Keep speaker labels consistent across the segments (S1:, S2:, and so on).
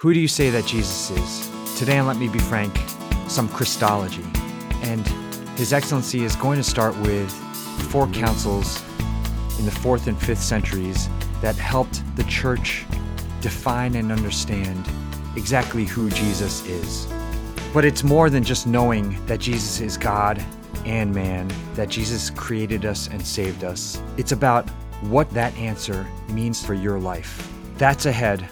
S1: Who do you say that Jesus is? Today on Let Me Be Frank, some Christology. And His Excellency is going to start with four councils in the fourth and fifth centuries that helped the church define and understand exactly who Jesus is. But it's more than just knowing that Jesus is God and man, that Jesus created us and saved us. It's about what that answer means for your life. That's ahead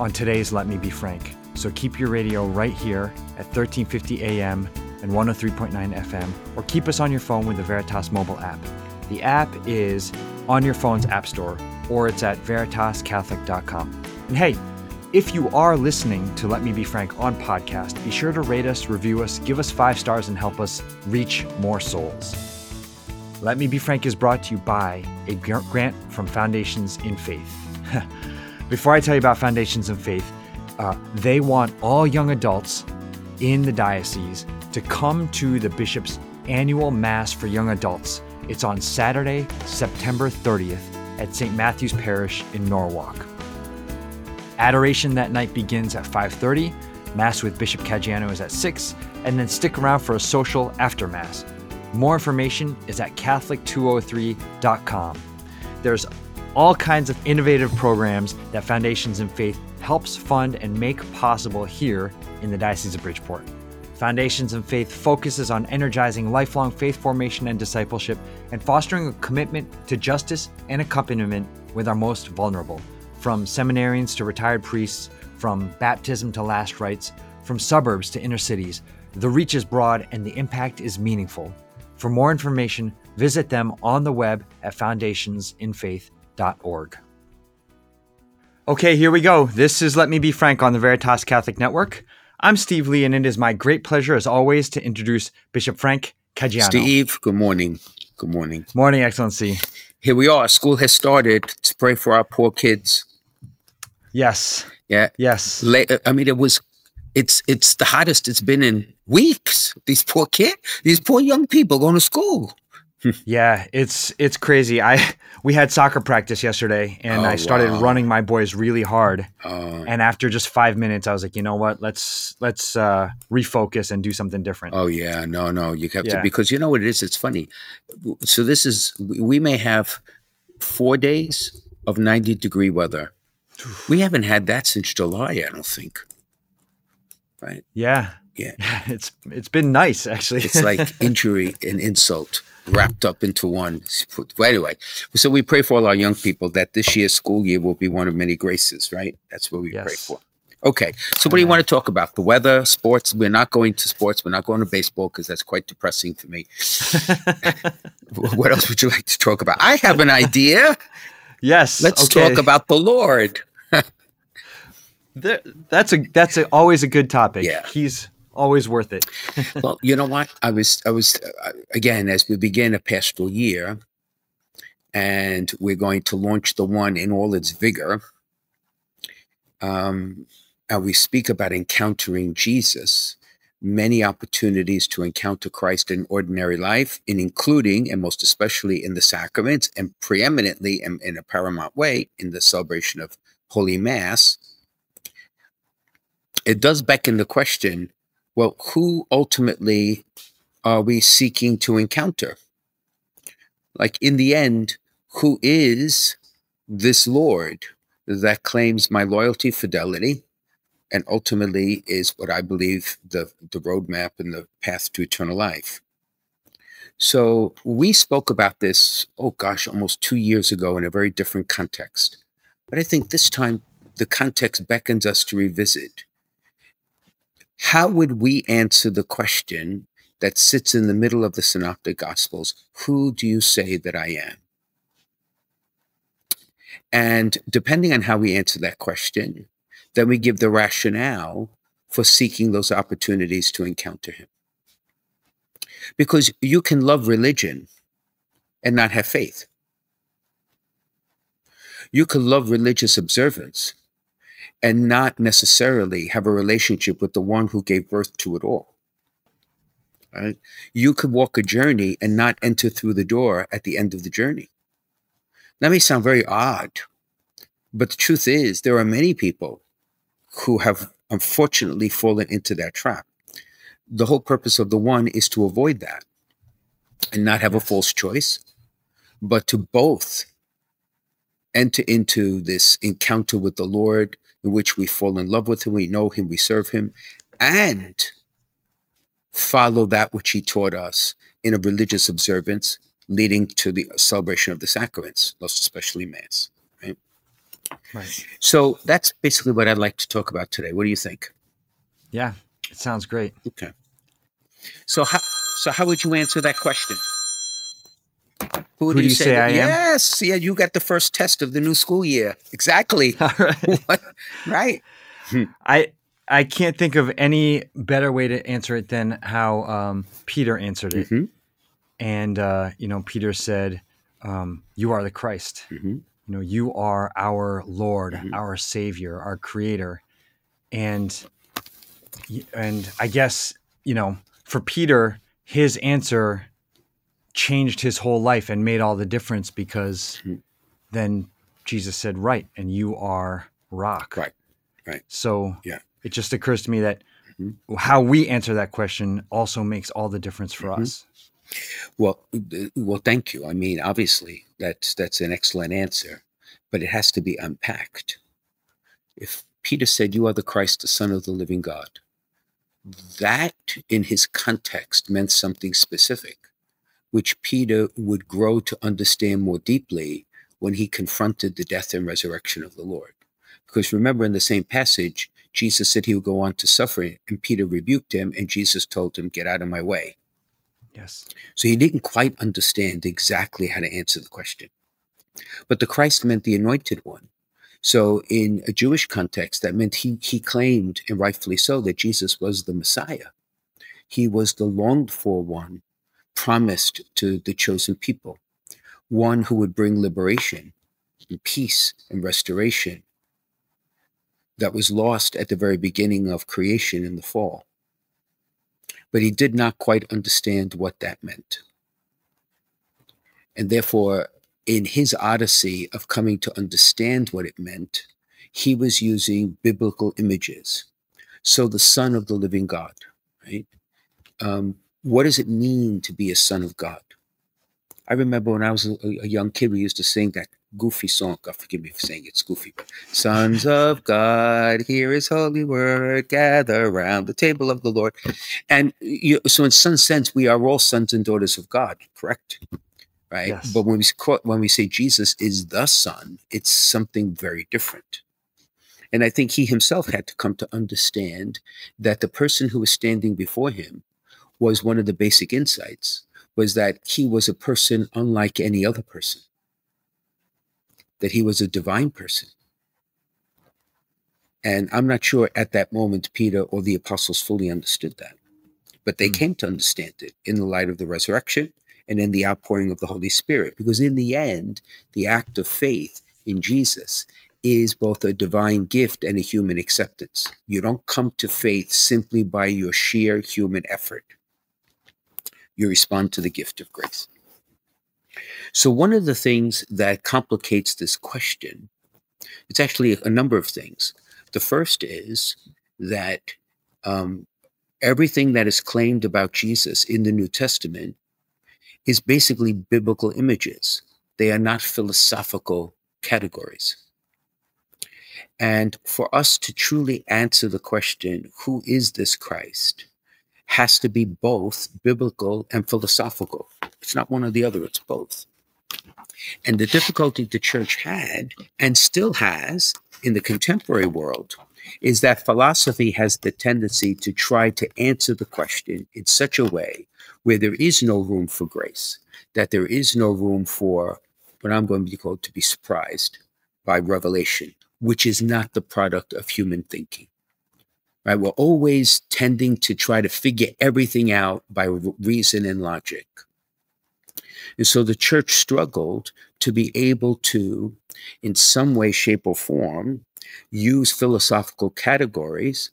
S1: on today's Let Me Be Frank. So keep your radio right here at 1350 AM and 103.9 FM, or keep us on your phone with the Veritas mobile app. The app is on your phone's app store, or it's at veritascatholic.com. And hey, if you are listening to Let Me Be Frank on podcast, be sure to rate us, review us, give us five stars, and help us reach more souls. Let Me Be Frank is brought to you by a grant from Foundations in Faith. Before I tell you about Foundations in Faith, uh, they want all young adults in the diocese to come to the bishop's annual Mass for young adults. It's on Saturday, September 30th at St. Matthew's Parish in Norwalk. Adoration that night begins at 5:30. Mass with Bishop Caggiano is at 6, and then stick around for a social after Mass. More information is at catholic203.com. There's all kinds of innovative programs that Foundations in Faith helps fund and make possible here in the Diocese of Bridgeport. Foundations in Faith focuses on energizing lifelong faith formation and discipleship and fostering a commitment to justice and accompaniment with our most vulnerable, from seminarians to retired priests, from baptism to last rites, from suburbs to inner cities. The reach is broad and the impact is meaningful. For more information, visit them on the web at Okay, here we go. This is Let Me Be Frank on the Veritas Catholic Network. I'm Steve Lee, and it is my great pleasure, as always, to introduce Bishop Frank Caggiano.
S2: Steve, good morning. Good morning.
S1: Morning, Excellency.
S2: Here we are. School has started. To pray for our poor kids.
S1: Yes.
S2: Yeah.
S1: Yes.
S2: I mean, it was. It's it's the hottest it's been in weeks. These poor kids, these poor young people going to school.
S1: Yeah, it's it's crazy. I we had soccer practice yesterday, and oh, I started wow. running my boys really hard. Uh, and after just five minutes, I was like, you know what? Let's let's uh, refocus and do something different.
S2: Oh yeah, no, no, you have yeah. to because you know what it is. It's funny. So this is we may have four days of ninety degree weather. We haven't had that since July. I don't think. Right.
S1: Yeah.
S2: Yeah.
S1: It's it's been nice actually.
S2: it's like injury and insult wrapped up into one. Anyway, so we pray for all our young people that this year's school year will be one of many graces, right? That's what we yes. pray for. Okay, so what do you want to talk about? The weather, sports? We're not going to sports. We're not going to baseball because that's quite depressing for me. what else would you like to talk about? I have an idea.
S1: Yes.
S2: Let's okay. talk about the Lord.
S1: that's a that's a, always a good topic. Yeah. He's always worth it.
S2: well, you know what? I was, I was, uh, again, as we begin a pastoral year, and we're going to launch the one in all its vigor. Um, and we speak about encountering Jesus, many opportunities to encounter Christ in ordinary life, in including and most especially in the sacraments, and preeminently and in a paramount way in the celebration of Holy Mass. It does beckon the question well, who ultimately are we seeking to encounter? Like in the end, who is this Lord that claims my loyalty, fidelity, and ultimately is what I believe the, the roadmap and the path to eternal life? So we spoke about this, oh gosh, almost two years ago in a very different context. But I think this time the context beckons us to revisit how would we answer the question that sits in the middle of the Synoptic Gospels Who do you say that I am? And depending on how we answer that question, then we give the rationale for seeking those opportunities to encounter Him. Because you can love religion and not have faith. You can love religious observance and not necessarily have a relationship with the one who gave birth to it all. Right? You could walk a journey and not enter through the door at the end of the journey. That may sound very odd, but the truth is, there are many people who have unfortunately fallen into that trap. The whole purpose of the one is to avoid that and not have a false choice, but to both enter into this encounter with the Lord in which we fall in love with Him, we know Him, we serve Him, and follow that which He taught us in a religious observance leading to the celebration of the sacraments, most especially Mass. Right?
S1: Right.
S2: So that's basically what I'd like to talk about today. What do you think?
S1: Yeah, it sounds great.
S2: Okay. So how so how would you answer that question?
S1: Who do you say I am?
S2: Yes, yeah, you got the first test of the new school year. Exactly.
S1: All right.
S2: What- right.
S1: I I can't think of any better way to answer it than how um, Peter answered it.
S2: Mhm.
S1: And uh, you know, Peter said, um, "You are the Christ.
S2: Mhm.
S1: You know, you are our Lord,
S2: Mhm.
S1: our Savior, our Creator." And and I guess you know, for Peter, his answer changed his whole life and made all the difference because
S2: Mhm.
S1: then Jesus said, "Right, and you are rock."
S2: Right. Right.
S1: So
S2: Yeah.
S1: it just occurs to me that
S2: Mhm.
S1: how we answer that question also makes all the difference for
S2: Mhm.
S1: us.
S2: Well, uh, well, thank you. I mean, obviously, that's that's an excellent answer, but it has to be unpacked. If Peter said, "You are the Christ, the Son of the Living God," that, in his context, meant something specific, which Peter would grow to understand more deeply when he confronted the death and resurrection of the Lord. Because remember, in the same passage, Jesus said he would go on to suffer, and Peter rebuked him, and Jesus told him, "Get out of my way."
S1: Yes.
S2: So he didn't quite understand exactly how to answer the question. But the Christ meant the anointed one. So in a Jewish context, that meant he, he claimed, and rightfully so, that Jesus was the Messiah. He was the longed for one promised to the chosen people, one who would bring liberation and peace and restoration that was lost at the very beginning of creation in the fall but he did not quite understand what that meant. And therefore, in his odyssey of coming to understand what it meant, he was using biblical images. So, the Son of the living God, right? Um, what does it mean to be a son of God? I remember when I was a, a young kid, we used to sing that goofy song. God forgive me for saying it's goofy, but Sons of God, hear his holy word, gather around the table of the Lord. And you, so, in some sense, we are all sons and daughters of God, correct? Right.
S1: Yes.
S2: But when we when we say Jesus is the Son, it's something very different. And I think he himself had to come to understand that the person who was standing before him was one of the basic insights was that he was a person unlike any other person, that he was a divine person. And I'm not sure at that moment Peter or the apostles fully understood that. But they
S1: Hmm.
S2: came to understand it in the light of the resurrection and in the outpouring of the Holy Spirit. Because in the end, the act of faith in Jesus is both a divine gift and a human acceptance. You don't come to faith simply by your sheer human effort. You respond to the gift of grace. So, one of the things that complicates this question, it's actually a number of things. The first is that um, everything that is claimed about Jesus in the New Testament is basically biblical images. They are not philosophical categories. And for us to truly answer the question, who is this Christ, has to be both biblical and philosophical. It's not one or the other, it's both. And the difficulty the church had and still has in the contemporary world is that philosophy has the tendency to try to answer the question in such a way where there is no room for grace, that there is no room for what I'm going to be called to be surprised by revelation, which is not the product of human thinking. Right? We're always tending to try to figure everything out by reason and logic. And so the church struggled to be able to, in some way, shape, or form, use philosophical categories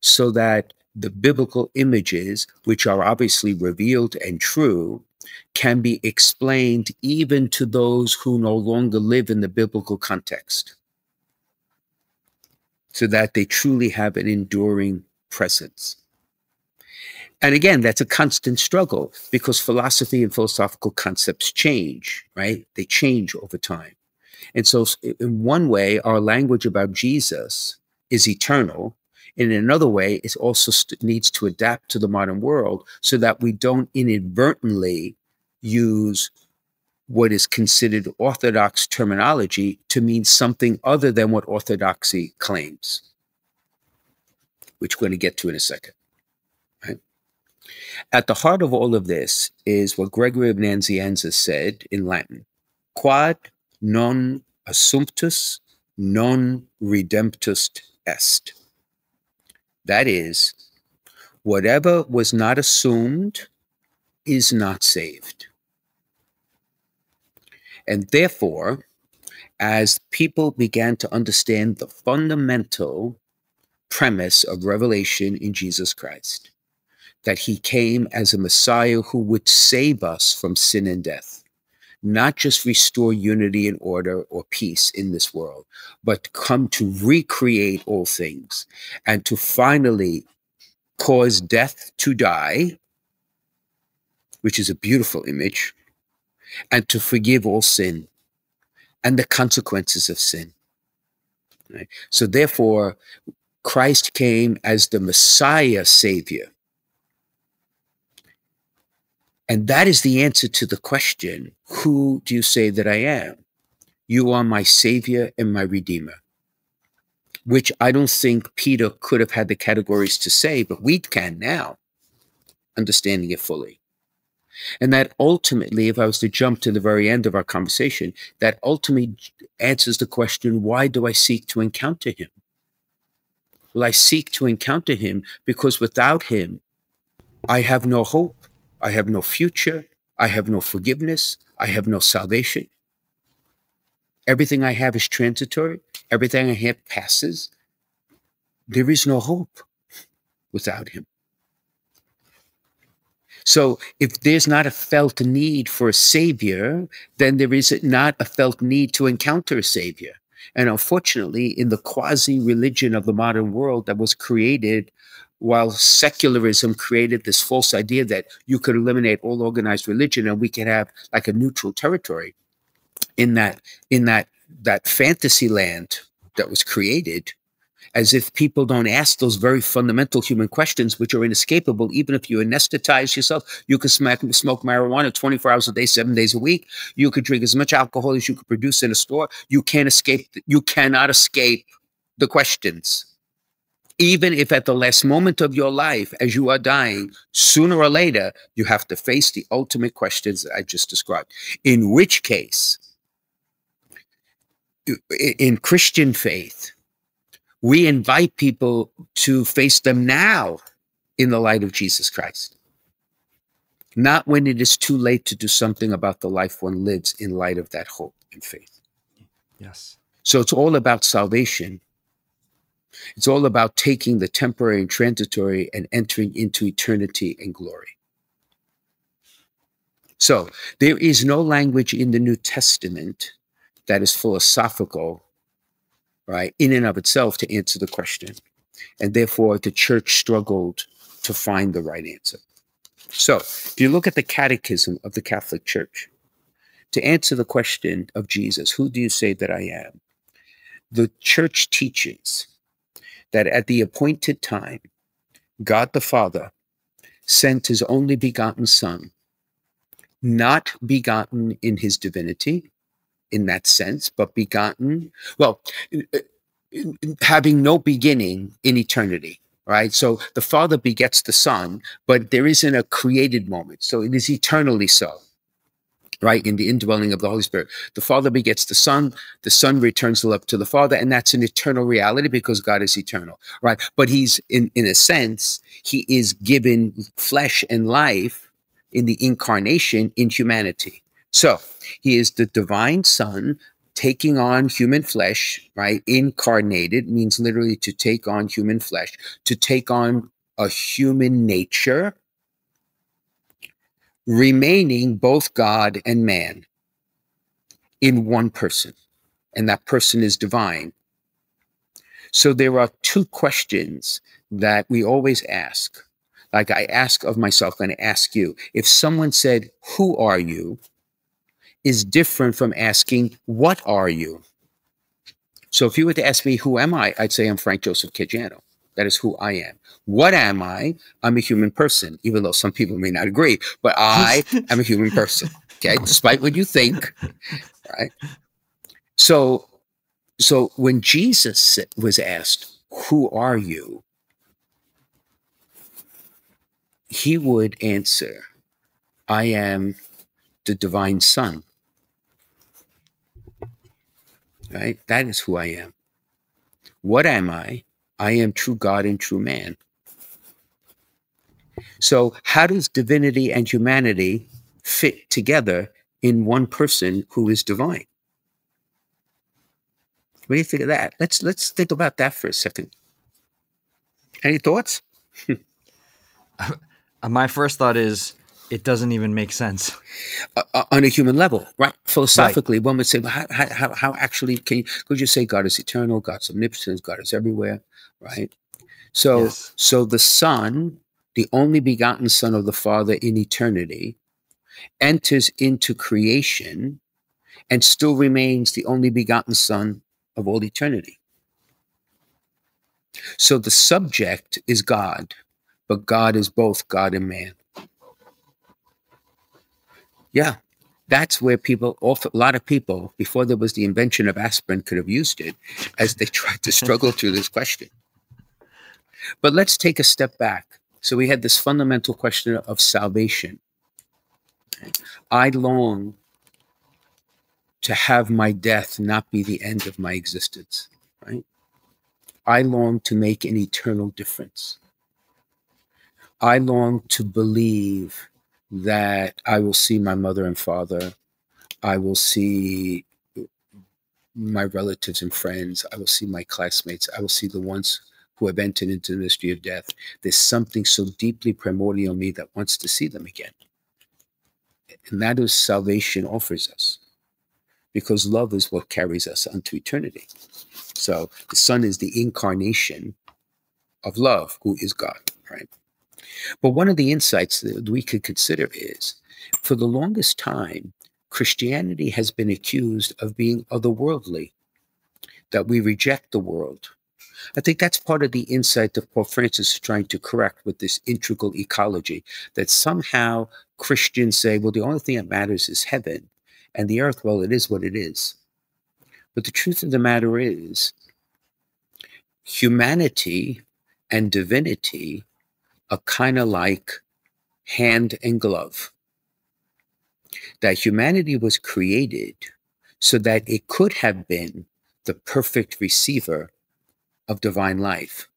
S2: so that the biblical images, which are obviously revealed and true, can be explained even to those who no longer live in the biblical context. So that they truly have an enduring presence. And again, that's a constant struggle because philosophy and philosophical concepts change, right? They change over time. And so, in one way, our language about Jesus is eternal. In another way, it also st- needs to adapt to the modern world so that we don't inadvertently use what is considered orthodox terminology to mean something other than what orthodoxy claims, which we're going to get to in a second. At the heart of all of this is what Gregory of Nazianzus said in Latin Quod non assumptus, non redemptus est. That is, whatever was not assumed is not saved. And therefore, as people began to understand the fundamental premise of revelation in Jesus Christ, that he came as a Messiah who would save us from sin and death, not just restore unity and order or peace in this world, but come to recreate all things and to finally cause death to die, which is a beautiful image, and to forgive all sin and the consequences of sin. Right? So, therefore, Christ came as the Messiah Savior. And that is the answer to the question Who do you say that I am? You are my Savior and my Redeemer, which I don't think Peter could have had the categories to say, but we can now, understanding it fully. And that ultimately, if I was to jump to the very end of our conversation, that ultimately answers the question why do I seek to encounter him? Well, I seek to encounter him because without him, I have no hope. I have no future. I have no forgiveness. I have no salvation. Everything I have is transitory. Everything I have passes. There is no hope without him. So if there's not a felt need for a savior, then there is not a felt need to encounter a savior. And unfortunately, in the quasi religion of the modern world that was created while secularism created this false idea that you could eliminate all organized religion and we could have like a neutral territory in that in that that fantasy land that was created as if people don't ask those very fundamental human questions, which are inescapable. Even if you anesthetize yourself, you can smoke, smoke marijuana 24 hours a day, seven days a week. You could drink as much alcohol as you could produce in a store. You can't escape. You cannot escape the questions. Even if at the last moment of your life, as you are dying, sooner or later, you have to face the ultimate questions that I just described. In which case, in Christian faith, we invite people to face them now in the light of Jesus Christ. Not when it is too late to do something about the life one lives in light of that hope and faith.
S1: Yes.
S2: So it's all about salvation. It's all about taking the temporary and transitory and entering into eternity and glory. So there is no language in the New Testament that is philosophical right, in and of itself to answer the question. And therefore, the church struggled to find the right answer. So, if you look at the catechism of the Catholic Church, to answer the question of Jesus, who do you say that I am? The church teaches that at the appointed time, God the Father sent his only begotten Son, not begotten in his divinity, in that sense, but begotten, well, uh, having no beginning in eternity, right? So the Father begets the Son, but there isn't a created moment. So it is eternally so, right? In the indwelling of the Holy Spirit. The Father begets the Son, the Son returns the love to the Father, and that's an eternal reality because God is eternal, right? But he's, in, in a sense, he is given flesh and life in the incarnation in humanity. So he is the divine son taking on human flesh, right? Incarnated means literally to take on human flesh, to take on a human nature, remaining both God and man in one person. And that person is divine. So there are two questions that we always ask. Like I ask of myself and I ask you. If someone said, Who are you? Is different from asking, What are you? So if you were to ask me, Who am I? I'd say, I'm Frank Joseph Caggiano. That is who I am. What am I? I'm a human person, even though some people may not agree, but I am a human person. Okay, despite what you think, right? So, so when Jesus was asked, "Who are you?" he would answer, "I am the divine Son." Right? That is who I am. What am I? I am true God and true man. So, how does divinity and humanity fit together in one person who is divine? What do you think of that? Let's let's think about that for a second. Any thoughts?
S1: My first thought is it doesn't even make sense
S2: uh, uh, on a human level, right? Philosophically, right. one would say, well, how, how, how actually can you, could you say God is eternal, God's omnipotent, God is everywhere, right? So, yes. so the Son, the only begotten Son of the Father in eternity, enters into creation and still remains the only begotten Son of all eternity. So the subject is God, but God is both God and man. Yeah, that's where people, a lot of people, before there was the invention of aspirin, could have used it as they tried to struggle through this question. But let's take a step back. So we had this fundamental question of salvation. I long to have my death not be the end of my existence, right? I long to make an eternal difference. I long to believe that I will see my mother and father. I will see my relatives and friends. I will see my classmates. I will see the ones who have entered into the mystery of death. There's something so deeply primordial in me that wants to see them again. And that is salvation offers us because love is what carries us unto eternity. So the Son is the incarnation of love, who is God, right? But one of the insights that we could consider is for the longest time, Christianity has been accused of being otherworldly, that we reject the world. I think that's part of the insight that Pope Francis is trying to correct with this integral ecology, that somehow Christians say, well, the only thing that matters is heaven, and the earth, well, it is what it is. But the truth of the matter is, humanity and divinity are kind of like hand and glove. That humanity was created so that it could have been the perfect receiver of divine life.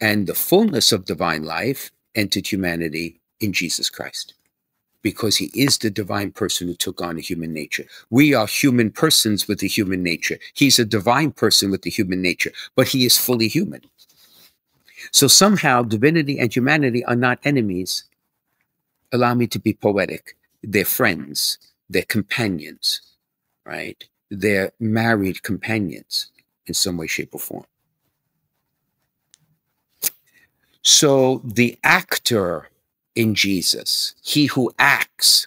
S2: And the fullness of divine life entered humanity in Jesus Christ because he is the divine person who took on a human nature. We are human persons with a human nature. He's a divine person with a human nature, but he is fully human. So somehow divinity and humanity are not enemies. Allow me to be poetic. They're friends, they're companions, right? They're married companions in some way, shape, or form. So the actor in Jesus. He who acts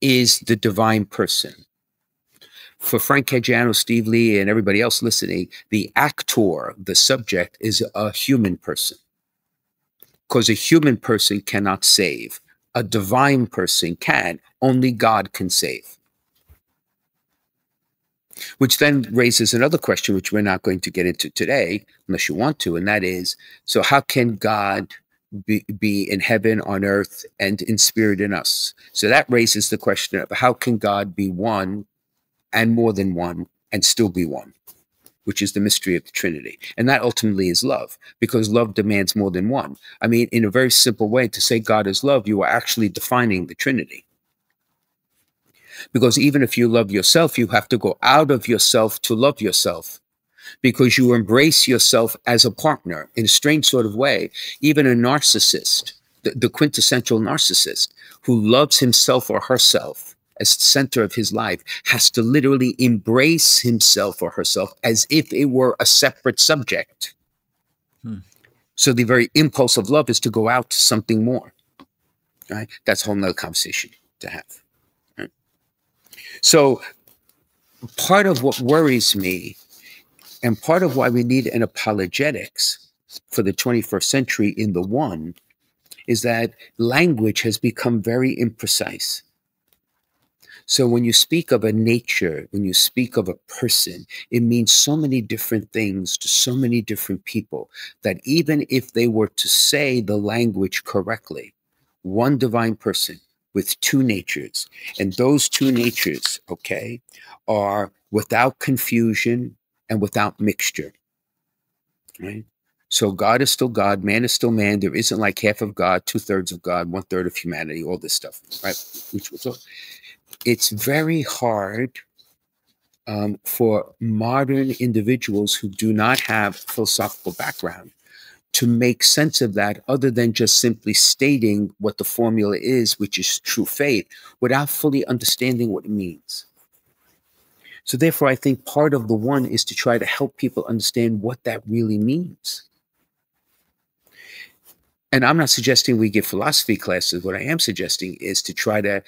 S2: is the divine person. For Frank Caggiano, Steve Lee, and everybody else listening, the actor, the subject, is a human person. Because a human person cannot save. A divine person can. Only God can save. Which then raises another question, which we're not going to get into today, unless you want to, and that is so, how can God be, be in heaven, on earth, and in spirit in us. So that raises the question of how can God be one and more than one and still be one, which is the mystery of the Trinity. And that ultimately is love, because love demands more than one. I mean, in a very simple way, to say God is love, you are actually defining the Trinity. Because even if you love yourself, you have to go out of yourself to love yourself because you embrace yourself as a partner in a strange sort of way. Even a narcissist, the, the quintessential narcissist who loves himself or herself as center of his life has to literally embrace himself or herself as if it were a separate subject. Hmm. So the very impulse of love is to go out to something more. Right? That's a whole nother conversation to have. Right? So part of what worries me and part of why we need an apologetics for the 21st century in the one is that language has become very imprecise. So when you speak of a nature, when you speak of a person, it means so many different things to so many different people that even if they were to say the language correctly, one divine person with two natures, and those two natures, okay, are without confusion and without mixture. Right? So God is still God, man is still man. There isn't like half of God, two thirds of God, one third of humanity, all this stuff, right? It's very hard um, for modern individuals who do not have philosophical background to make sense of that other than just simply stating what the formula is, which is true faith, without fully understanding what it means. So, therefore, I think part of the one is to try to help people understand what that really means. And I'm not suggesting we give philosophy classes. What I am suggesting is to try to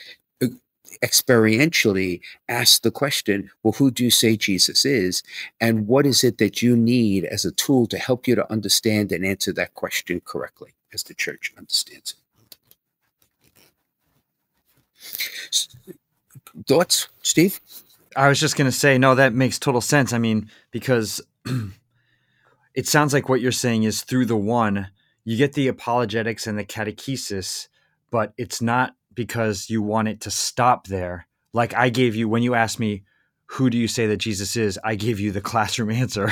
S2: experientially ask the question well, who do you say Jesus is? And what is it that you need as a tool to help you to understand and answer that question correctly as the church understands it? Thoughts, Steve?
S1: I was just going to say, no, that makes total sense. I mean, because it sounds like what you're saying is through the one, you get the apologetics and the catechesis, but it's not because you want it to stop there. Like I gave you when you asked me, who do you say that Jesus is? I gave you the classroom answer,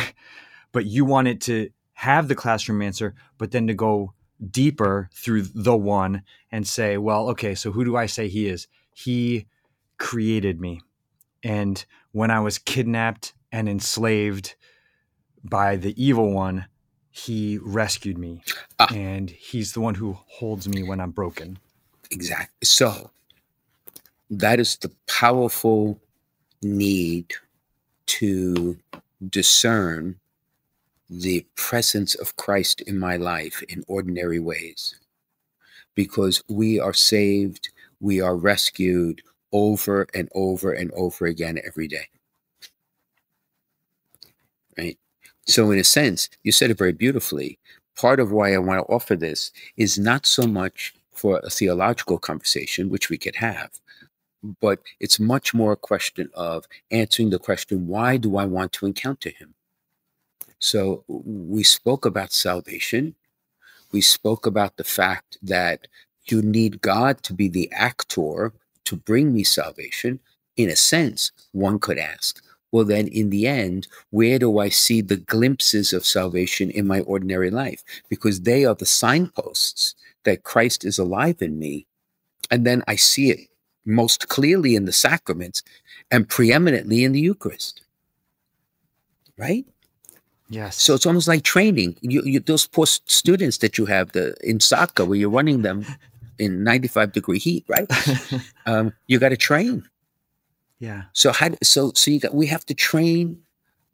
S1: but you want it to have the classroom answer, but then to go deeper through the one and say, well, okay, so who do I say he is? He created me. And when I was kidnapped and enslaved by the evil one, he rescued me. Ah. And he's the one who holds me when I'm broken.
S2: Exactly. So that is the powerful need to discern the presence of Christ in my life in ordinary ways. Because we are saved, we are rescued, over and over and over again every day. Right? So, in a sense, you said it very beautifully. Part of why I want to offer this is not so much for a theological conversation, which we could have, but it's much more a question of answering the question why do I want to encounter him? So, we spoke about salvation. We spoke about the fact that you need God to be the actor to bring me salvation, in a sense, one could ask, well, then in the end, where do I see the glimpses of salvation in my ordinary life? Because they are the signposts that Christ is alive in me. And then I see it most clearly in the sacraments and preeminently in the Eucharist. Right?
S1: Yes.
S2: So it's almost like training. You, you, those poor students that you have the, in soccer where you're running them in 95 degree heat, right? um, you got to train.
S1: Yeah.
S2: So how? So so you got. We have to train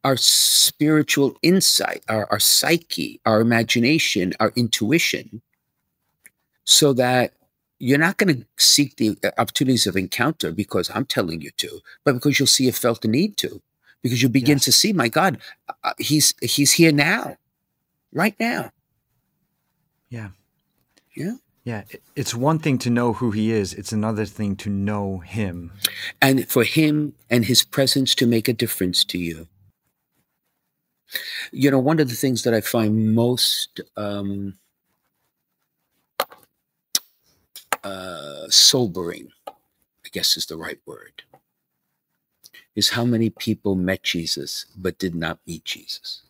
S2: our spiritual insight, our, our psyche, our imagination, our intuition, so that you're not going to seek the uh, opportunities of encounter because I'm telling you to, but because you'll see you felt the need to, because you begin yes. to see, my God, uh, he's he's here now, right now.
S1: Yeah.
S2: Yeah.
S1: Yeah, it's one thing to know who he is, it's another thing to know him.
S2: And for him and his presence to make a difference to you. You know, one of the things that I find most um, uh, sobering, I guess is the right word, is how many people met Jesus but did not meet Jesus.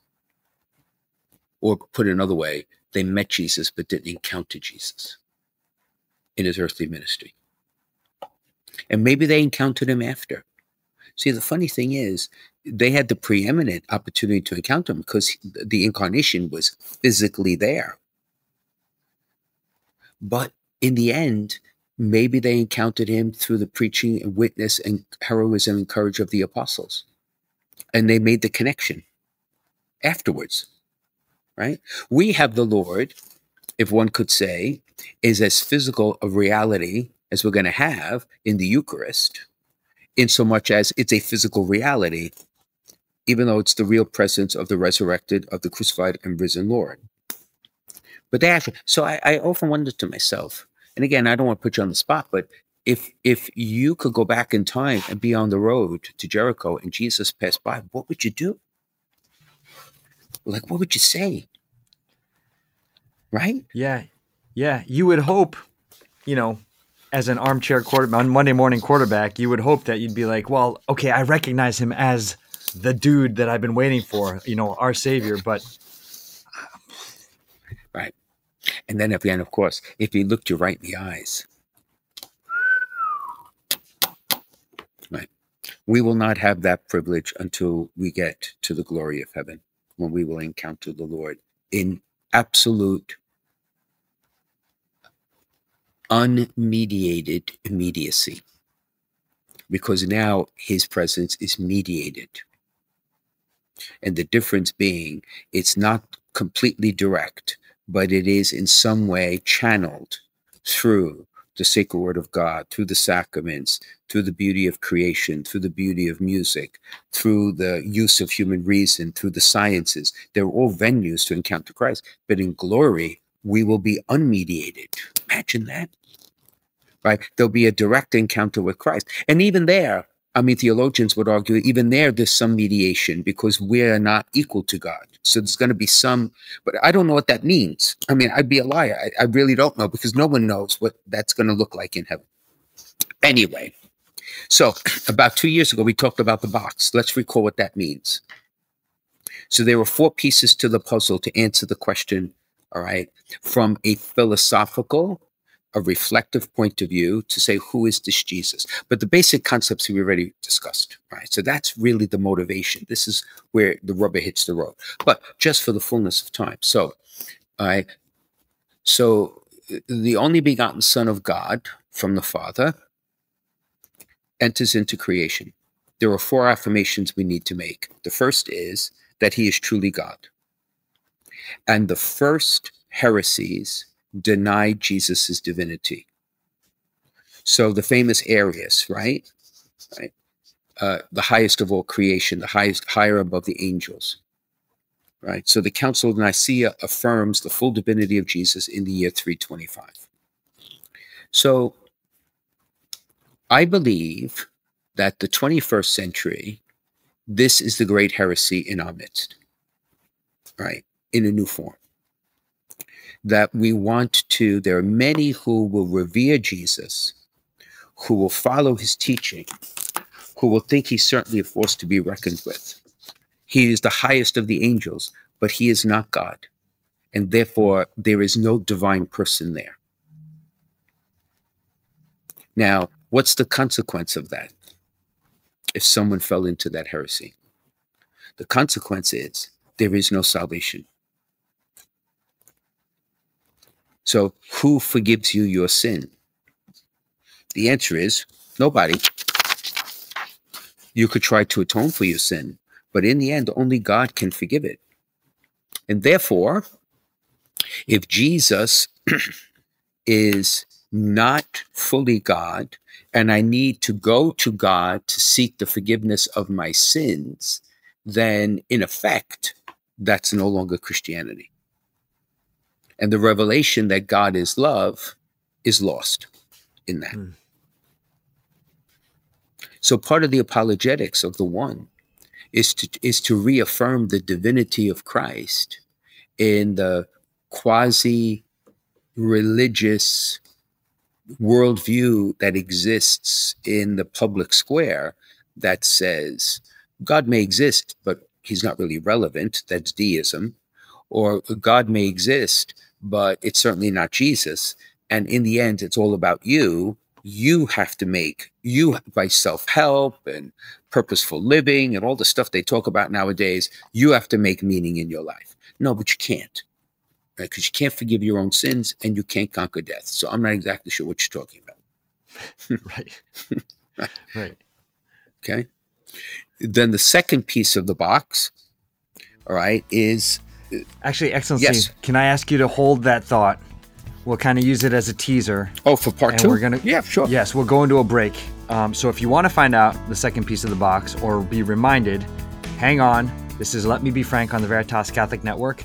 S2: Or put another way, they met Jesus but didn't encounter Jesus in his earthly ministry. And maybe they encountered him after. See, the funny thing is, they had the preeminent opportunity to encounter him because the incarnation was physically there. But in the end, maybe they encountered him through the preaching and witness and heroism and courage of the apostles. And they made the connection afterwards, right? We have the Lord, if one could say, is as physical a reality as we're going to have in the Eucharist, in so much as it's a physical reality, even though it's the real presence of the resurrected, of the crucified and risen Lord. But they actually, so I, I often wonder to myself, and again, I don't want to put you on the spot, but if if you could go back in time and be on the road to Jericho and Jesus passed by, what would you do? Like, what would you say? Right?
S1: Yeah. Yeah. You would hope, you know, as an armchair quarterback, on Monday morning quarterback, you would hope that you'd be like, well, okay, I recognize him as the dude that I've been waiting for, you know, our savior. But.
S2: And then at the end, of course, if he looked you right in the eyes, right, we will not have that privilege until we get to the glory of heaven, when we will encounter the Lord in absolute, unmediated immediacy. Because now his presence is mediated. And the difference being, it's not completely direct, but it is in some way channeled through the sacred word of God, through the sacraments, through the beauty of creation, through the beauty of music, through the use of human reason, through the sciences. They're all venues to encounter Christ. But in glory, we will be unmediated. Imagine that. Right? There'll be a direct encounter with Christ. And even there, I mean, theologians would argue even there, there's some mediation because we're not equal to God. So there's going to be some, but I don't know what that means. I mean, I'd be a liar. I, I really don't know because no one knows what that's going to look like in heaven. Anyway, so about two years ago, we talked about the box. Let's recall what that means. So there were four pieces to the puzzle to answer the question, all right, from a philosophical, a reflective point of view to say, who is this Jesus? But the basic concepts we already discussed, right? So that's really the motivation. This is where the rubber hits the road. But just for the fullness of time. So, right. So the only begotten Son of God from the Father enters into creation. There are four affirmations we need to make. The first is that he is truly God. And the first heresies denied Jesus' divinity. So the famous Arius, right? Right. Uh, the highest of all creation, the highest, higher above the angels. Right. So the Council of Nicaea affirms the full divinity of Jesus in the year 325. So I believe that the 21st century, this is the great heresy in our midst, right? In a new form that we want to, there are many who will revere Jesus, who will follow his teaching, who will think he's certainly a force to be reckoned with. He is the highest of the angels, but he is not God. And therefore, there is no divine person there. Now, what's the consequence of that if someone fell into that heresy? The consequence is there is no salvation. So, who forgives you your sin? The answer is nobody. You could try to atone for your sin, but in the end, only God can forgive it. And therefore, if Jesus is not fully God, and I need to go to God to seek the forgiveness of my sins, then in effect, that's no longer Christianity and the revelation that God is love is lost in that. Mm. So part of the apologetics of the one is to is to reaffirm the divinity of Christ in the quasi religious worldview that exists in the public square that says God may exist, but he's not really relevant. That's deism. Or God may exist, but it's certainly not Jesus. And in the end, it's all about you. You have to make you by self help and purposeful living and all the stuff they talk about nowadays. You have to make meaning in your life. No, but you can't, right? Because you can't forgive your own sins and you can't conquer death. So I'm not exactly sure what you're talking about.
S1: right. right.
S2: Okay. Then the second piece of the box, all right, is
S1: Actually, Excellency,
S2: Yes.
S1: can I ask you to hold that thought? We'll kind of use it as a teaser.
S2: oh for part
S1: And
S2: two.
S1: we're gonna-
S2: yeah, sure.
S1: Yes, we'll go into a break. Um, so if you want to find out the second piece of the box or be reminded, hang on. This is Let Me Be Frank on the Veritas Catholic Network.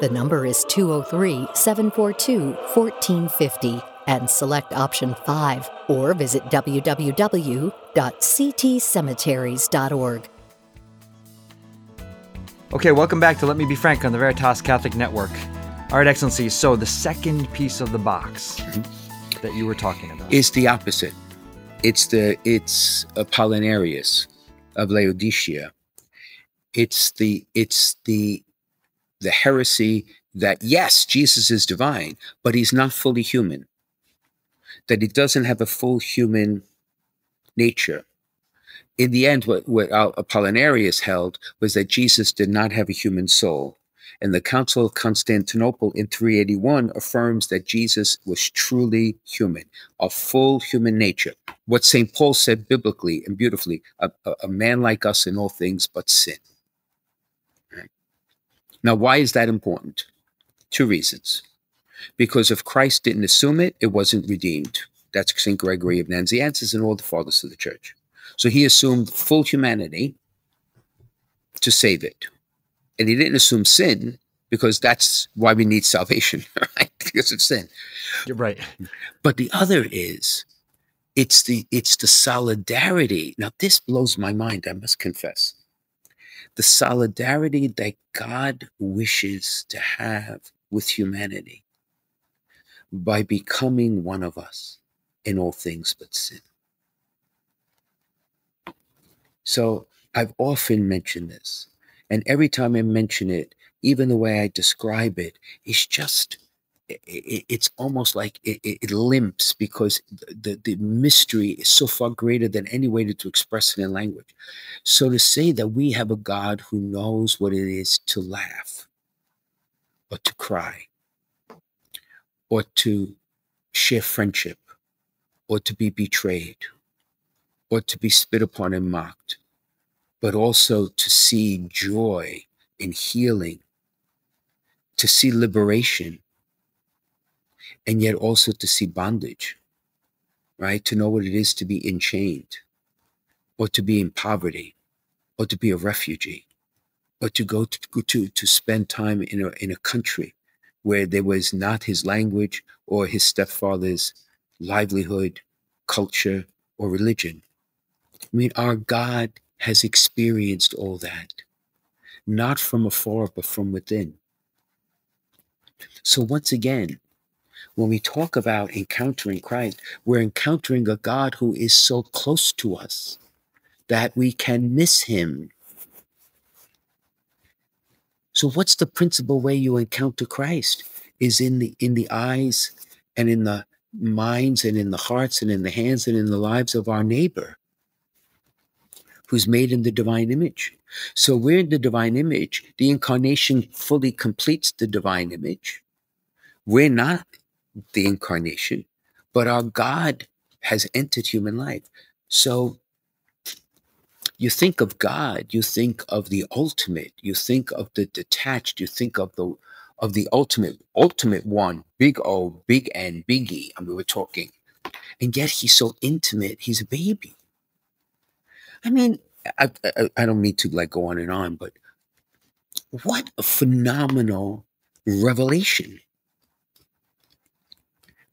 S3: The number is 203 742 1450 and select option 5 or visit www.ctcemeteries.org.
S1: Okay, welcome back to Let Me Be Frank on the Veritas Catholic Network. All right, Excellency. So the second piece of the box mm-hmm. that you were talking about.
S2: Is the opposite. It's the it's Apollinarius of Laodicea. It's the it's the the heresy that yes, Jesus is divine, but he's not fully human. That he doesn't have a full human nature. In the end, what, what Apollinarius held was that Jesus did not have a human soul. And the Council of Constantinople in 381 affirms that Jesus was truly human, a full human nature. What St. Paul said biblically and beautifully a, a, a man like us in all things but sin. Now, why is that important? Two reasons. Because if Christ didn't assume it, it wasn't redeemed. That's St. Gregory of Nazianzus and all the fathers of the church. So he assumed full humanity to save it. And he didn't assume sin because that's why we need salvation, right? Because of sin.
S1: You're right.
S2: But the other is it's the it's the solidarity. Now this blows my mind, I must confess. The solidarity that God wishes to have with humanity by becoming one of us in all things but sin. So I've often mentioned this. And every time I mention it, even the way I describe it's just, i- i- it's almost like it, it limps because the, the mystery is so far greater than any way to, to express it in language. So to say that we have a God who knows what it is to laugh or to cry or to share friendship or to be betrayed or to be spit upon and mocked, but also to see joy and healing, to see liberation, and yet also to see bondage, right? To know what it is to be enchained, or to be in poverty, or to be a refugee, or to go to, to, to spend time in a, in a country where there was not his language or his stepfather's livelihood, culture, or religion. I mean, our God has experienced all that, not from afar, but from within. So, once again, when we talk about encountering Christ, we're encountering a God who is so close to us that we can miss him. So, what's the principal way you encounter Christ? Is in the in the eyes and in the minds and in the hearts and in the hands and in the lives of our neighbor who's made in the divine image. So we're in the divine image. The incarnation fully completes the divine image. We're not the incarnation, but our God has entered human life. So you think of God, you think of the ultimate, you think of the detached, you think of the of the ultimate, ultimate one, big O, big N, big E. I mean, we're talking. And yet he's so intimate, he's a baby. I mean, I, I, I don't mean to like go on and on, but what a phenomenal revelation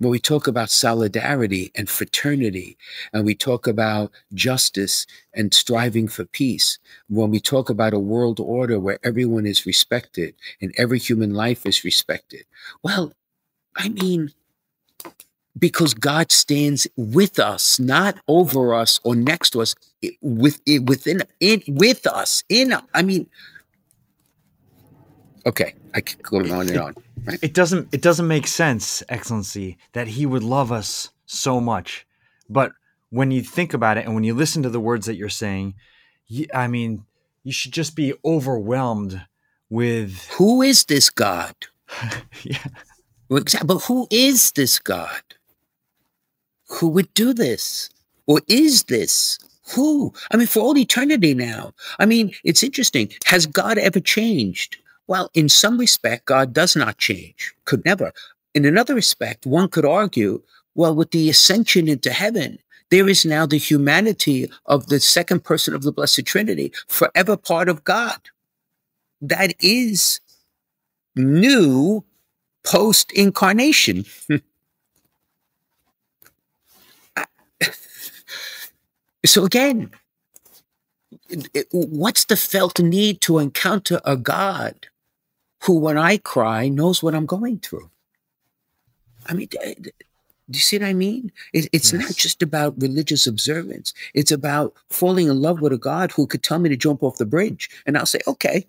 S2: when we talk about solidarity and fraternity, and we talk about justice and striving for peace, when we talk about a world order where everyone is respected and every human life is respected, well, I mean, because God stands with us, not over us or next to us, with within in with us in. I mean, okay, I keep going on and on.
S1: Right? It doesn't it doesn't make sense, Excellency, that he would love us so much. But when you think about it and when you listen to the words that you're saying, you, I mean, you should just be overwhelmed with
S2: who is this God?
S1: yeah.
S2: But who is this God? Who would do this? Or is this? Who? I mean, for all eternity now. I mean, it's interesting. Has God ever changed? Well, in some respect, God does not change, could never. In another respect, one could argue, well, with the ascension into heaven, there is now the humanity of the second person of the Blessed Trinity, forever part of God. That is new post incarnation. so again, what's the felt need to encounter a God who, when I cry, knows what I'm going through. I mean, do you see what I mean? It, it's yes. not just about religious observance. It's about falling in love with a God who could tell me to jump off the bridge. And I'll say, okay,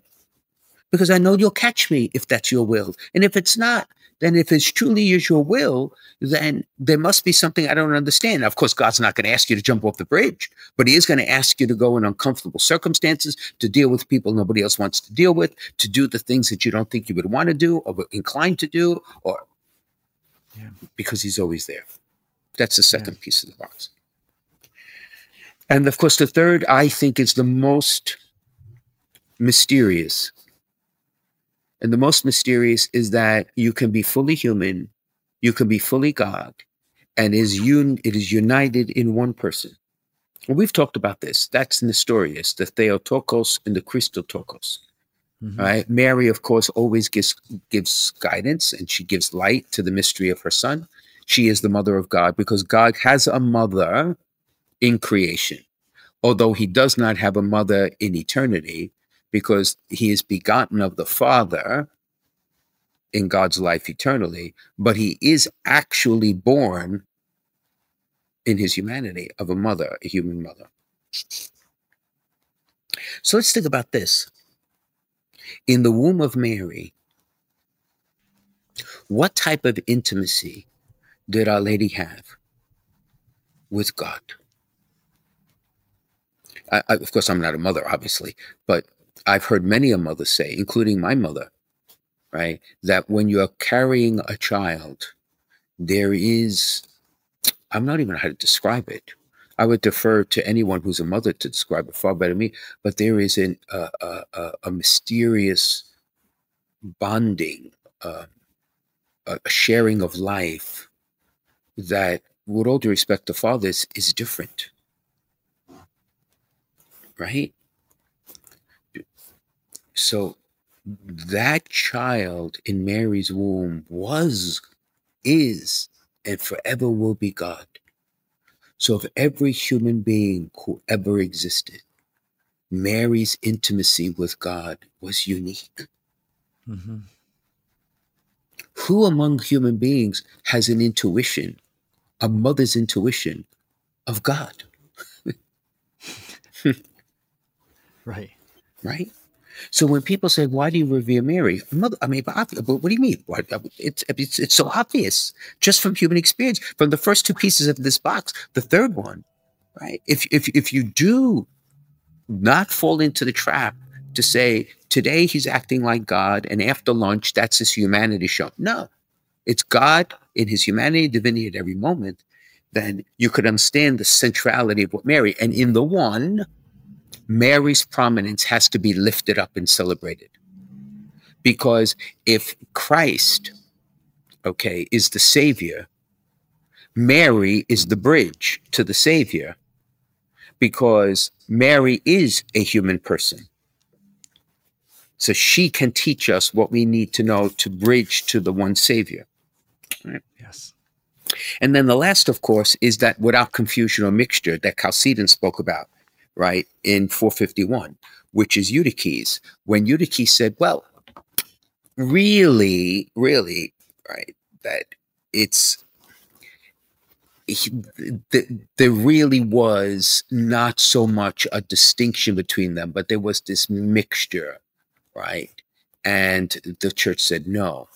S2: because I know you'll catch me if that's your will. And if it's not, then if it's truly is your will, then there must be something I don't understand. Now, of course, God's not going to ask you to jump off the bridge, but He is going to ask you to go in uncomfortable circumstances, to deal with people nobody else wants to deal with, to do the things that you don't think you would want to do or inclined to do, or yeah. because He's always there. That's the second yeah. piece of the box. And of course, the third, I think, is the most mysterious and the most mysterious is that you can be fully human, you can be fully God, and is un- it is united in one person. Well, we've talked about this. That's Nestorius, the Theotokos and the Christotokos. Mm-hmm. Right? Mary, of course, always gives gives guidance and she gives light to the mystery of her son. She is the mother of God because God has a mother in creation. Although he does not have a mother in eternity, because he is begotten of the Father in God's life eternally, but he is actually born in his humanity of a mother, a human mother. So let's think about this. In the womb of Mary, what type of intimacy did Our Lady have with God? I, I, of course, I'm not a mother, obviously, but I've heard many a mother say, including my mother, right, that when you're carrying a child, there is, I'm not even how to describe it. I would defer to anyone who's a mother to describe it far better than me, but there is an, uh, uh, a mysterious bonding, uh, a sharing of life that, with all due respect to fathers, is different. Right? So that child in Mary's womb was, is, and forever will be God. So, of every human being who ever existed, Mary's intimacy with God was unique. Mm-hmm. Who among human beings has an intuition, a mother's intuition of God?
S1: right.
S2: Right. So when people say, "Why do you revere Mary?" Mother, I mean, but, what do you mean? Uh, it's, it's it's so obvious just from human experience. From the first two pieces of this box, the third one, right? If if if you do not fall into the trap to say today he's acting like God, and after lunch that's his humanity show. No, it's God in his humanity, divinity at every moment. Then you could understand the centrality of what Mary, and in the one, Mary's prominence has to be lifted up and celebrated. Because if Christ, okay, is the Savior, Mary is the bridge to the Savior because Mary is a human person. So she can teach us what we need to know to bridge to the one Savior.
S1: Right? Yes.
S2: And then the last, of course, is that without confusion or mixture that Chalcedon spoke about, right, in 451, which is Eutyches. When Eutyches said, well, really, really, right, that it's he, there really was not so much a distinction between them, but there was this mixture, right? And the church said, no,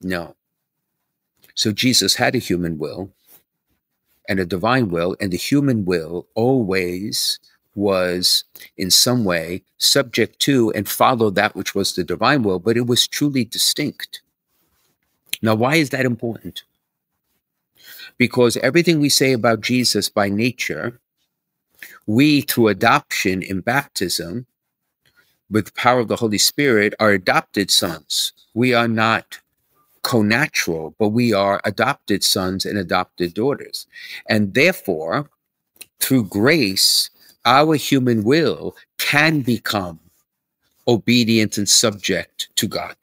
S2: no. So Jesus had a human will and a divine will, and the human will always was in some way subject to and followed that which was the divine will, but it was truly distinct. Now, why is that important? because everything we say about Jesus by nature, we through adoption in baptism, with the power of the Holy Spirit, are adopted sons. We are not co-natural, but we are adopted sons and adopted daughters. And therefore, through grace, our human will can become obedient and subject to God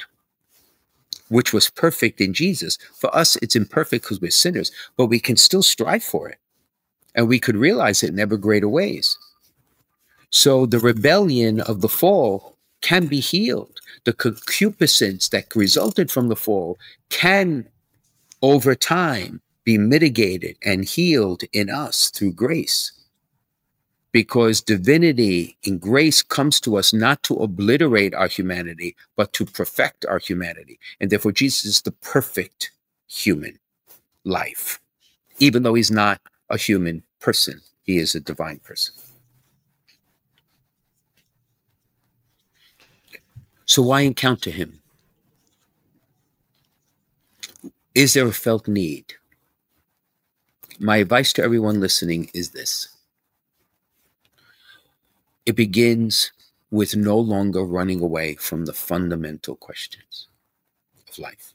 S2: which was perfect in Jesus. For us, it's imperfect because we're sinners, but we can still strive for it. And we could realize it in ever greater ways. So the rebellion of the fall can be healed. The concupiscence that resulted from the fall can, over time, be mitigated and healed in us through grace because divinity in grace comes to us not to obliterate our humanity, but to perfect our humanity. And therefore, Jesus is the perfect human life. Even though he's not a human person, he is a divine person. So, why encounter him? Is there a felt need? My advice to everyone listening is this it begins with no longer running away from the fundamental questions of life.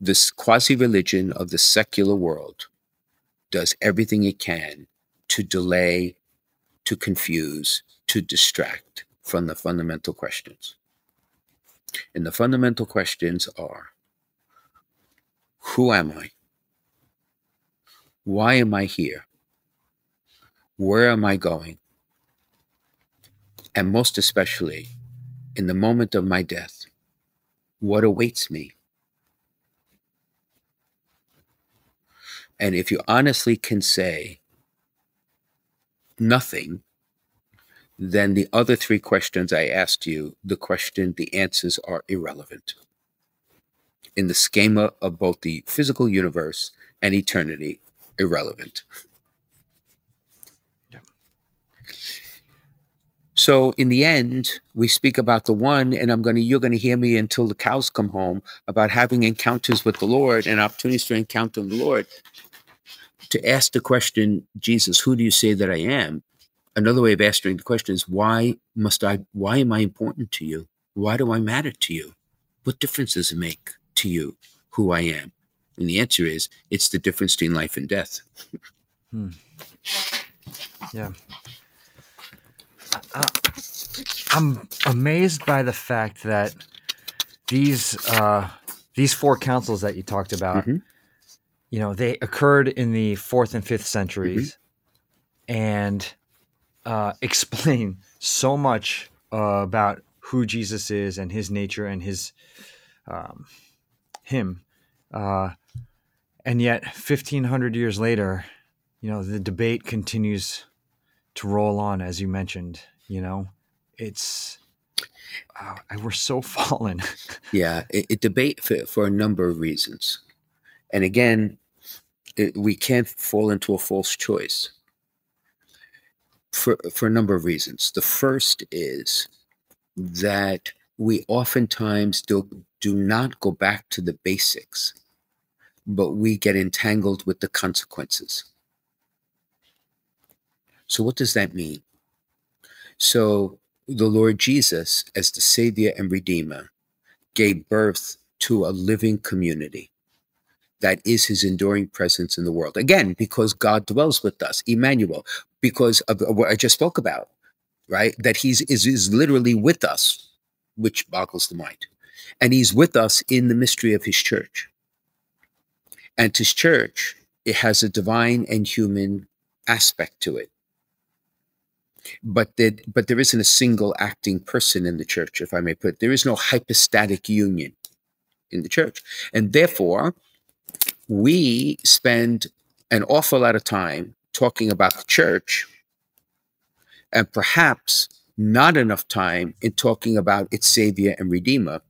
S2: This quasi religion of the secular world does everything it can to delay, to confuse, to distract from the fundamental questions. And the fundamental questions are Who am I? Why am I here? Where am I going? and most especially in the moment of my death, what awaits me? And if you honestly can say nothing, then the other three questions I asked you, the question, the answers are irrelevant. In the schema of both the physical universe and eternity, irrelevant. So in the end, we speak about the one, and I'm gonna you're gonna hear me until the cows come home about having encounters with the Lord and opportunities to encounter the Lord. To ask the question, Jesus, who do you say that I am? Another way of answering the question is why must I why am I important to you? Why do I matter to you? What difference does it make to you who I am? And the answer is it's the difference between life and death.
S1: Hmm. Yeah. Uh, I'm amazed by the fact that these uh, these four councils that you talked about, mm-hmm. you know, they occurred in the fourth and fifth centuries, mm-hmm. and uh, explain so much uh, about who Jesus is and his nature and his um, him, uh, and yet, fifteen hundred years later, you know, the debate continues to roll on, as you mentioned. You know, it's uh, we're so fallen.
S2: yeah, it, it debate for, for a number of reasons, and again, it, we can't fall into a false choice. For, for a number of reasons. The first is that we oftentimes do, do not go back to the basics, but we get entangled with the consequences. So, what does that mean? So, the Lord Jesus, as the Savior and Redeemer, gave birth to a living community that is his enduring presence in the world. Again, because God dwells with us, Emmanuel, because of what I just spoke about, right? That he's is, is literally with us, which boggles the mind. And he's with us in the mystery of his church. And his church, it has a divine and human aspect to it. But that but there isn't a single acting person in the church, if I may put. It. There is no hypostatic union in the church. And therefore, we spend an awful lot of time talking about the church and perhaps not enough time in talking about its savior and redeemer,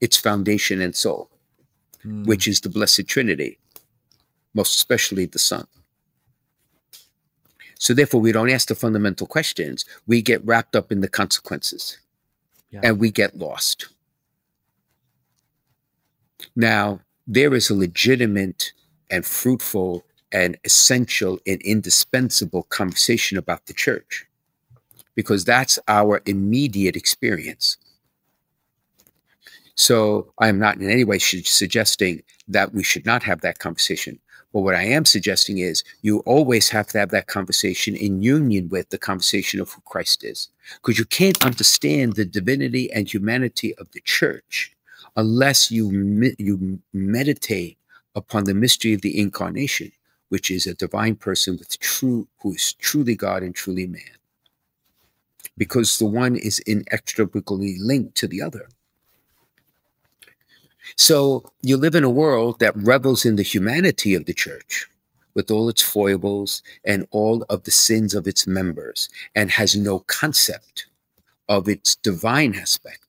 S2: its foundation and soul, mm. which is the Blessed Trinity, most especially the Son. So, therefore, we don't ask the fundamental questions. We get wrapped up in the consequences yeah. and we get lost. Now, there is a legitimate and fruitful and essential and indispensable conversation about the church because that's our immediate experience. So I am not in any way suggesting that we should not have that conversation. But what I am suggesting is you always have to have that conversation in union with the conversation of who Christ is. Because you can't understand the divinity and humanity of the church unless you you meditate upon the mystery of the incarnation, which is a divine person with true who is truly God and truly man. Because the one is inextricably linked to the other. So you live in a world that revels in the humanity of the church with all its foibles and all of the sins of its members and has no concept of its divine aspect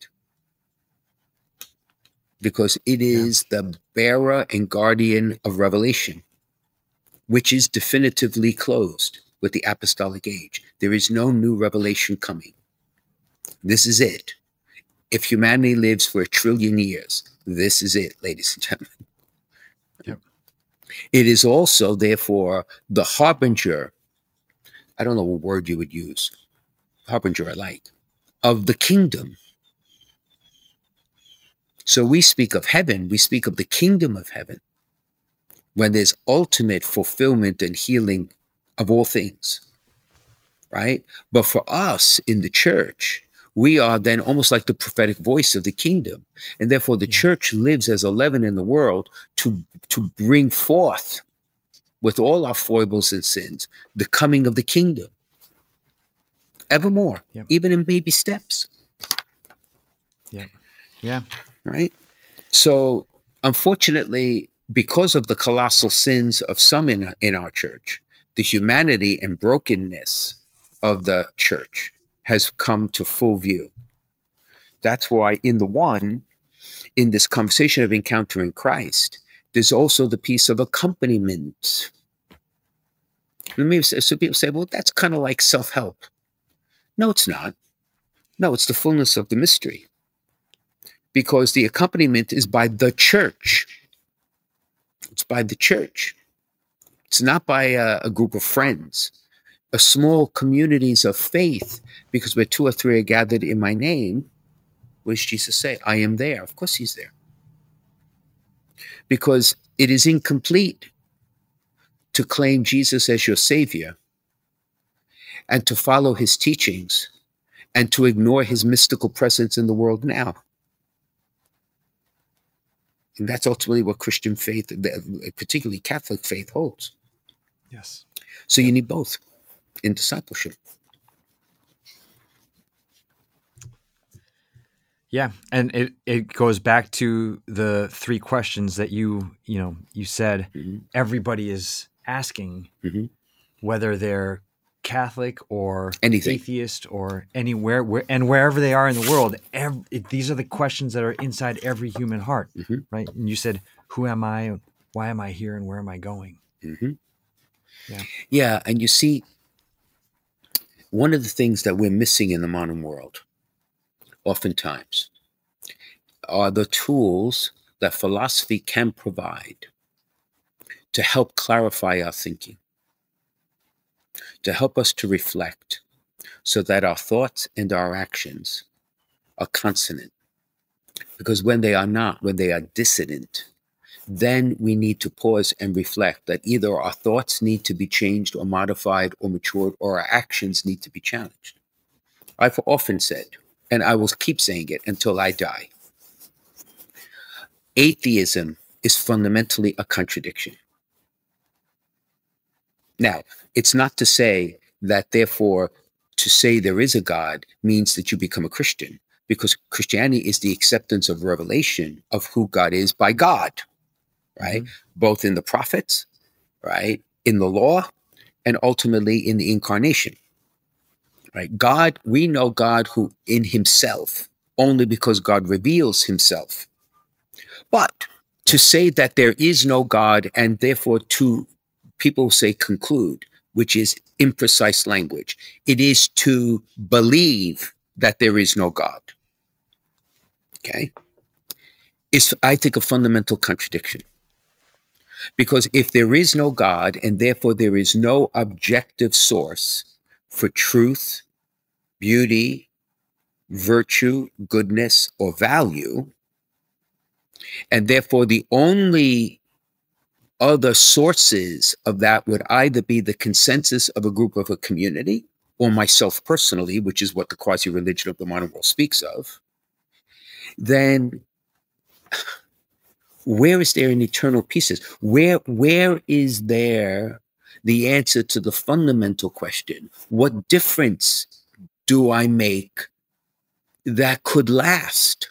S2: because it is yeah. the bearer and guardian of revelation, which is definitively closed with the apostolic age. There is no new revelation coming. This is it. If humanity lives for a trillion years, this is it, ladies and gentlemen. Yep. It is also, therefore, the harbinger. I don't know what word you would use. Harbinger, I like, of the kingdom so we speak of heaven, we speak of the kingdom of heaven when there's ultimate fulfillment and healing of all things, right? But for us in the church, we are then almost like the prophetic voice of the kingdom. And therefore, the church lives as a leaven in the world to, to bring forth, with all our foibles and sins, the coming of the kingdom. Evermore, yep. even in baby steps.
S1: Yeah. Yeah
S2: right? So, unfortunately, because of the colossal sins of some in, in our church, the humanity and brokenness of the church has come to full view. That's why, in the one, in this conversation of encountering Christ, there's also the piece of accompaniment. Let me so people say, well, that's kind of like self help. No, it's not. No, it's the fullness of the mystery because the accompaniment is by the church. It's by the church. It's not by a, a group of friends, a small communities of faith, because where two or three are gathered in my name, what Jesus say? I am there. Of course, he's there. Because it is incomplete to claim Jesus as your Savior and to follow his teachings and to ignore his mystical presence in the world now. And that's ultimately what Christian faith, particularly Catholic faith, holds.
S1: Yes.
S2: So you need both in discipleship.
S1: Yeah, and it, it goes back to the three questions that you you know you said mm-hmm. everybody is asking mm-hmm. whether they're Catholic or
S2: Anything.
S1: atheist or anywhere, where, and wherever they are in the world, every, it, these are the questions that are inside every human heart, mm-hmm. right? And you said, "Who am I? Why am I here? And where am I going?"
S2: Mm-hmm. Yeah, yeah, and you see, one of the things that we're missing in the modern world, oftentimes, are the tools that philosophy can provide to help clarify our thinking, to help us to reflect so that our thoughts and our actions are consonant. Because when they are not, when they are dissident, then we need to pause and reflect that either our thoughts need to be changed or modified or matured or our actions need to be challenged. I've often said, and I will keep saying it until I die atheism is fundamentally a contradiction. Now, it's not to say that, therefore, to say there is a God means that you become a Christian, because Christianity is the acceptance of revelation of who God is by God right? Mm-hmm. Both in the prophets, right? In the law, and ultimately in the incarnation, right? God, we know God who in himself, only because God reveals himself. But to say that there is no God and therefore to people say conclude, which is imprecise language, it is to believe that there is no God. Okay? Is, I think, a fundamental contradiction. Because if there is no God and therefore there is no objective source for truth, beauty, virtue, goodness, or value, and therefore the only other sources of that would either be the consensus of a group of a community or myself personally, which is what the quasi religion of the modern world speaks of, then where is there an eternal pieces? Where where is there the answer to the fundamental question? What difference do I make that could last?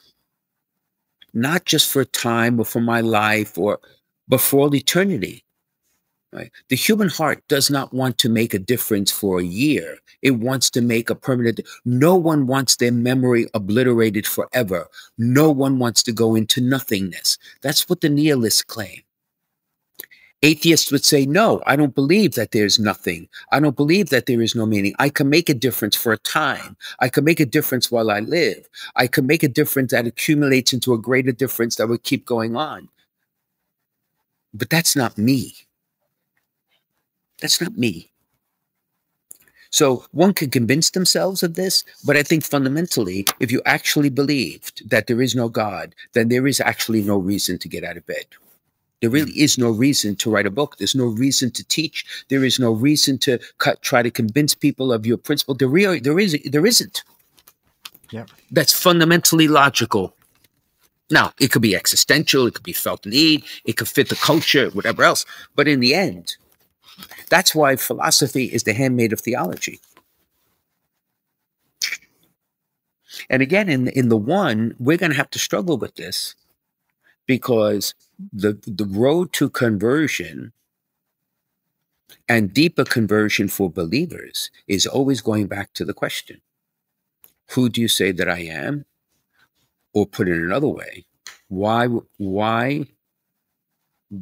S2: Not just for a time or for my life or but for all eternity. Right? The human heart does not want to make a difference for a year. It wants to make a permanent. No one wants their memory obliterated forever. No one wants to go into nothingness. That's what the nihilists claim. Atheists would say, no, I don't believe that there's nothing. I don't believe that there is no meaning. I can make a difference for a time. I can make a difference while I live. I can make a difference that accumulates into a greater difference that would keep going on. But that's not me. That's not me. So one can convince themselves of this, but I think fundamentally, if you actually believed that there is no God, then there is actually no reason to get out of bed. There really is no reason to write a book. There's no reason to teach. There is no reason to cut, try to convince people of your principle. There, really, there is, there isn't.
S1: Yeah,
S2: that's fundamentally logical. Now, it could be existential. It could be felt need. It could fit the culture, whatever else. But in the end, that's why philosophy is the handmaid of theology. And again, in, in the one, we're going to have to struggle with this because the, the road to conversion and deeper conversion for believers is always going back to the question Who do you say that I am? Or put it another way, why, why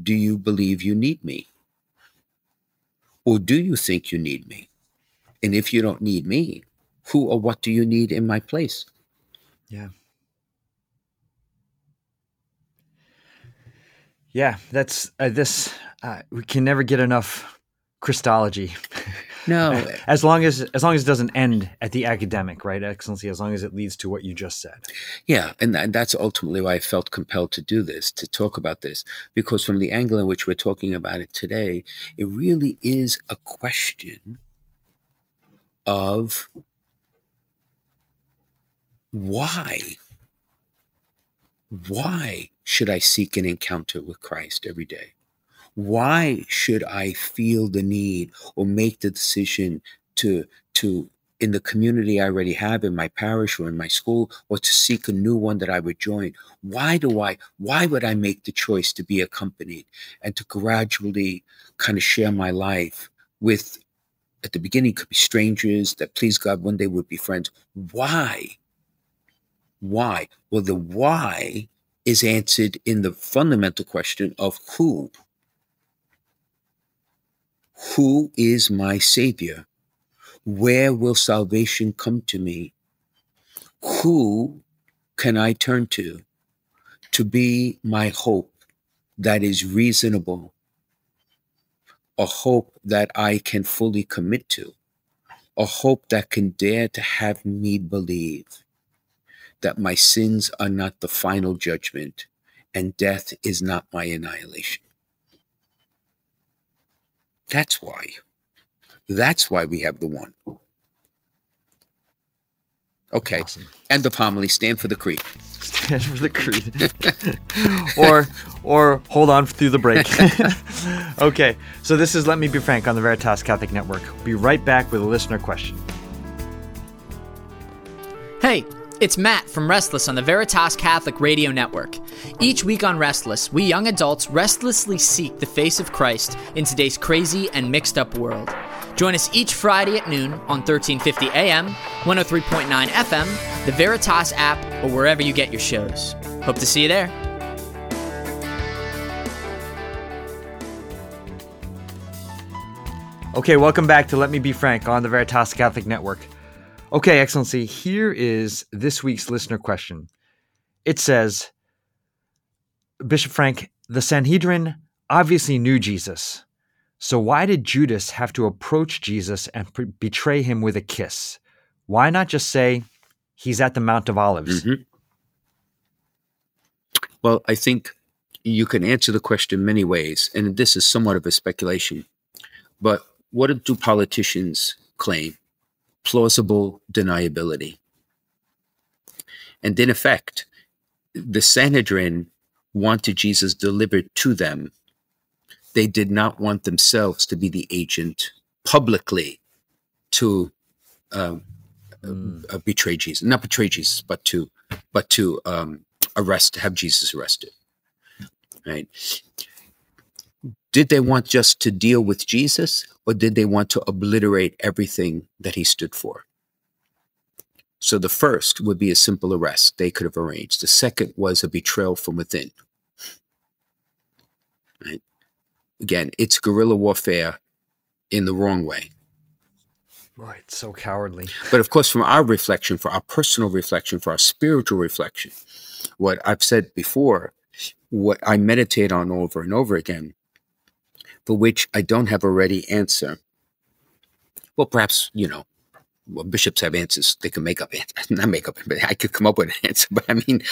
S2: do you believe you need me? Or do you think you need me? And if you don't need me, who or what do you need in my place?
S1: Yeah. Yeah, that's uh, this. Uh, we can never get enough Christology.
S2: No,
S1: as long as as long as it doesn't end at the academic, right? Excellency, as long as it leads to what you just said.
S2: Yeah, and, and that's ultimately why I felt compelled to do this, to talk about this, because from the angle in which we're talking about it today, it really is a question of why. Why should I seek an encounter with Christ every day? Why should I feel the need or make the decision to to in the community I already have in my parish or in my school or to seek a new one that I would join? Why do I why would I make the choice to be accompanied and to gradually kind of share my life with at the beginning could be strangers that please God one day would be friends. Why? Why? Well, the why is answered in the fundamental question of who who is my Savior? Where will salvation come to me? Who can I turn to to be my hope that is reasonable, a hope that I can fully commit to, a hope that can dare to have me believe that my sins are not the final judgment and death is not my annihilation. That's why. That's why we have the one. Okay.
S1: Awesome.
S2: End of homily. Stand for the creed.
S1: Stand for the creed. or or hold on through the break. okay. So this is Let Me Be Frank on the Veritas Catholic Network. Be right back with a listener question.
S4: Hey, it's Matt from Restless on the Veritas Catholic Radio Network. Each week on Restless, we young adults restlessly seek the face of Christ in today's crazy and mixed up world. Join us each Friday at noon on 1350 AM, 103.9 FM, the Veritas app, or wherever you get your shows. Hope to see you there.
S1: Okay, welcome back to Let Me Be Frank on the Veritas Catholic Network. Okay, Excellency, here is this week's listener question. It says Bishop Frank, the Sanhedrin obviously knew Jesus. So why did Judas have to approach Jesus and pre- betray him with a kiss? Why not just say he's at the Mount of Olives?
S2: Mhm. Well, I think you can answer the question many ways, and this is somewhat of a speculation. But what do politicians claim? Plausible deniability. And in effect, the Sanhedrin wanted Jesus delivered to them. They did not want themselves to be the agent publicly to um, uh, betray Jesus, not betray Jesus, but to but to um, arrest, have Jesus arrested. Right? Did they want just to deal with Jesus, or did they want to obliterate everything that he stood for? So the first would be a simple arrest they could have arranged. The second was a betrayal from within. Right? Again, it's guerrilla warfare in the wrong way.
S1: Right, so cowardly.
S2: But of course, from our reflection, for our personal reflection, for our spiritual reflection, what I've said before, what I meditate on over and over again, for which I don't have a ready answer. Well, perhaps, you know, well, bishops have answers. They can make up answers. Not make up, but I could come up with an answer. But I mean,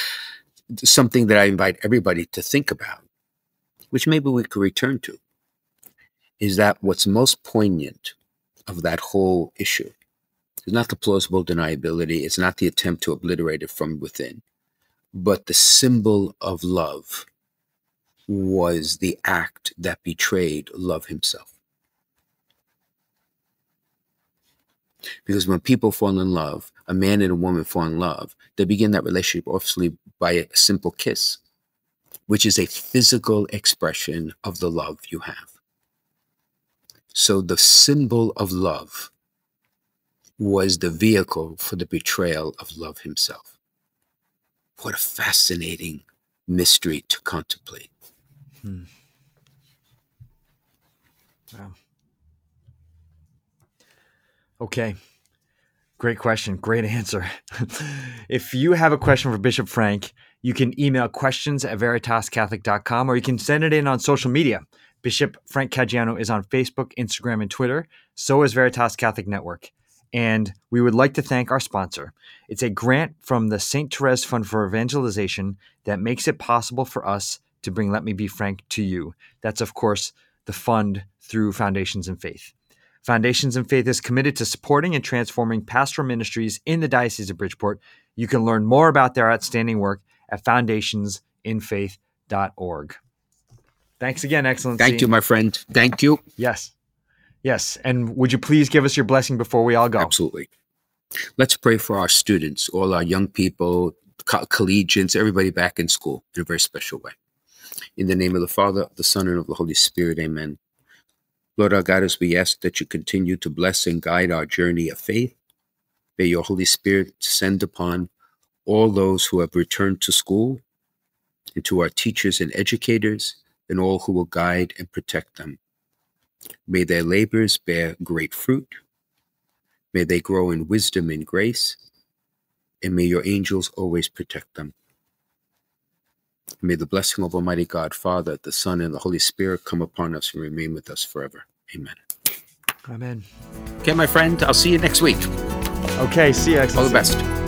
S2: something that I invite everybody to think about, which maybe we could return to, is that what's most poignant of that whole issue is not the plausible deniability, it's not the attempt to obliterate it from within, but the symbol of love was the act that betrayed love himself. Because when people fall in love, a man and a woman fall in love, they begin that relationship obviously by a simple kiss, which is a physical expression of the love you have. So the symbol of love was the vehicle for the betrayal of love himself. What a fascinating mystery to contemplate.
S1: Hmm. Wow. Okay. Great question. Great answer. if you have a question for Bishop Frank, you can email questions at veritascatholic.com or you can send it in on social media. Bishop Frank Caggiano is on Facebook, Instagram, and Twitter. So is Veritas Catholic Network. And we would like to thank our sponsor. It's a grant from the St. Therese Fund for Evangelization that makes it possible for us to bring Let Me Be Frank to you. That's, of course, the fund through Foundations in Faith. Foundations in Faith is committed to supporting and transforming pastoral ministries in the Diocese of Bridgeport. You can learn more about their outstanding work at foundationsinfaith.org. Thanks again, Excellency.
S2: Thank you, my friend. Thank you.
S1: Yes. Yes. And would you please give us your blessing before we all go?
S2: Absolutely. Let's pray for our students, all our young people, co- collegians, everybody back in school in a very special way. In the name of the Father, the Son, and of the Holy Spirit, amen. Lord our God, as we ask that you continue to bless and guide our journey of faith, may your Holy Spirit descend upon all those who have returned to school, and to our teachers and educators, and all who will guide and protect them. May their labors bear great fruit. May they grow in wisdom and grace, and may your angels always protect them. May the blessing of Almighty God, Father, the Son, and the Holy Spirit come upon us and remain with us forever. Amen.
S1: Amen.
S2: Okay, my friend, I'll see you next week.
S1: Okay, see you.
S2: All the best.